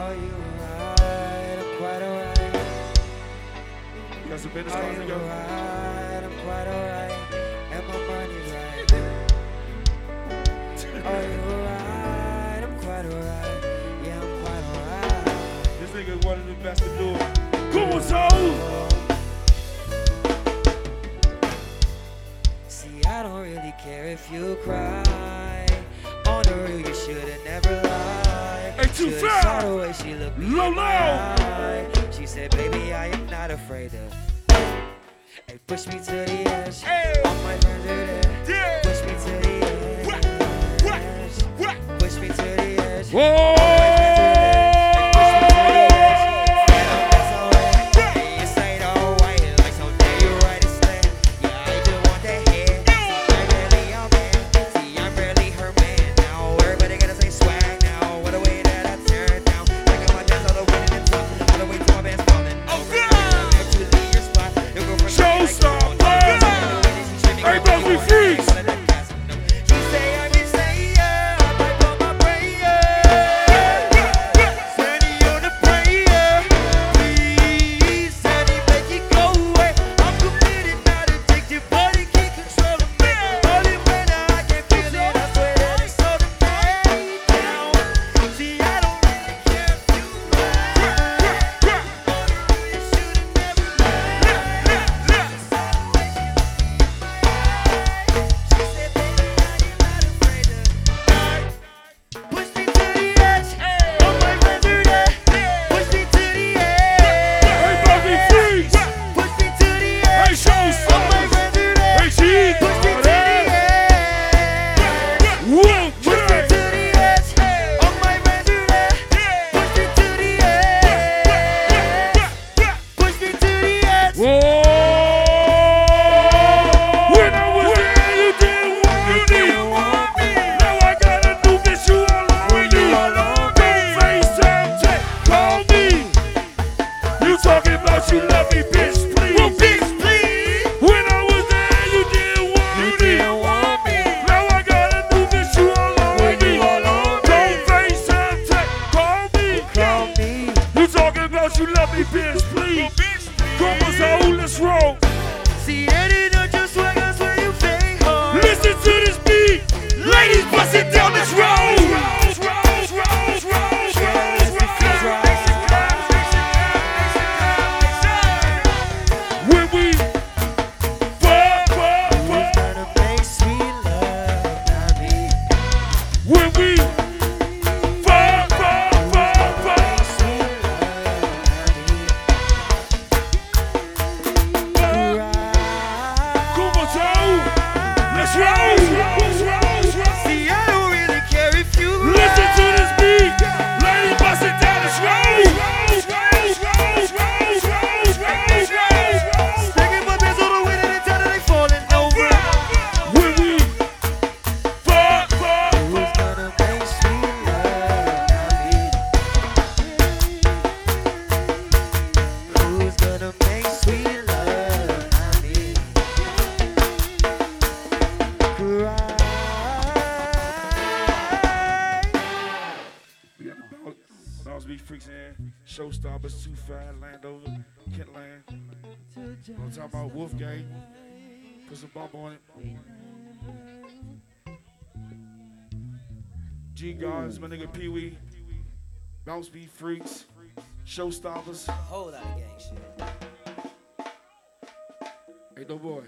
Are you right? I'm quite alright. You got some business cards to go? Right? I'm quite alright. And my money's right. Are you right? I'm quite alright. Yeah, I'm quite alright. This nigga one of the best to do it. Cool, so. See, I don't really care if you cry. On the real, you should've never lied ain't too fast. Lolo. She said, baby, I am not afraid of. Hey, push me to the edge. Hey. All my friends are there. me, bitch, please. Go, Saúl, let's roll. Let's roll! Let's roll! Let's roll! freaks in. Showstoppers, Too Fat, Landover, Kentland. I'm talk about Wolfgang. Put some bump on it. G Gods, my nigga Pee Wee. Bounce Beat Freaks. Showstoppers. A whole lot of gang shit. Ain't no boy.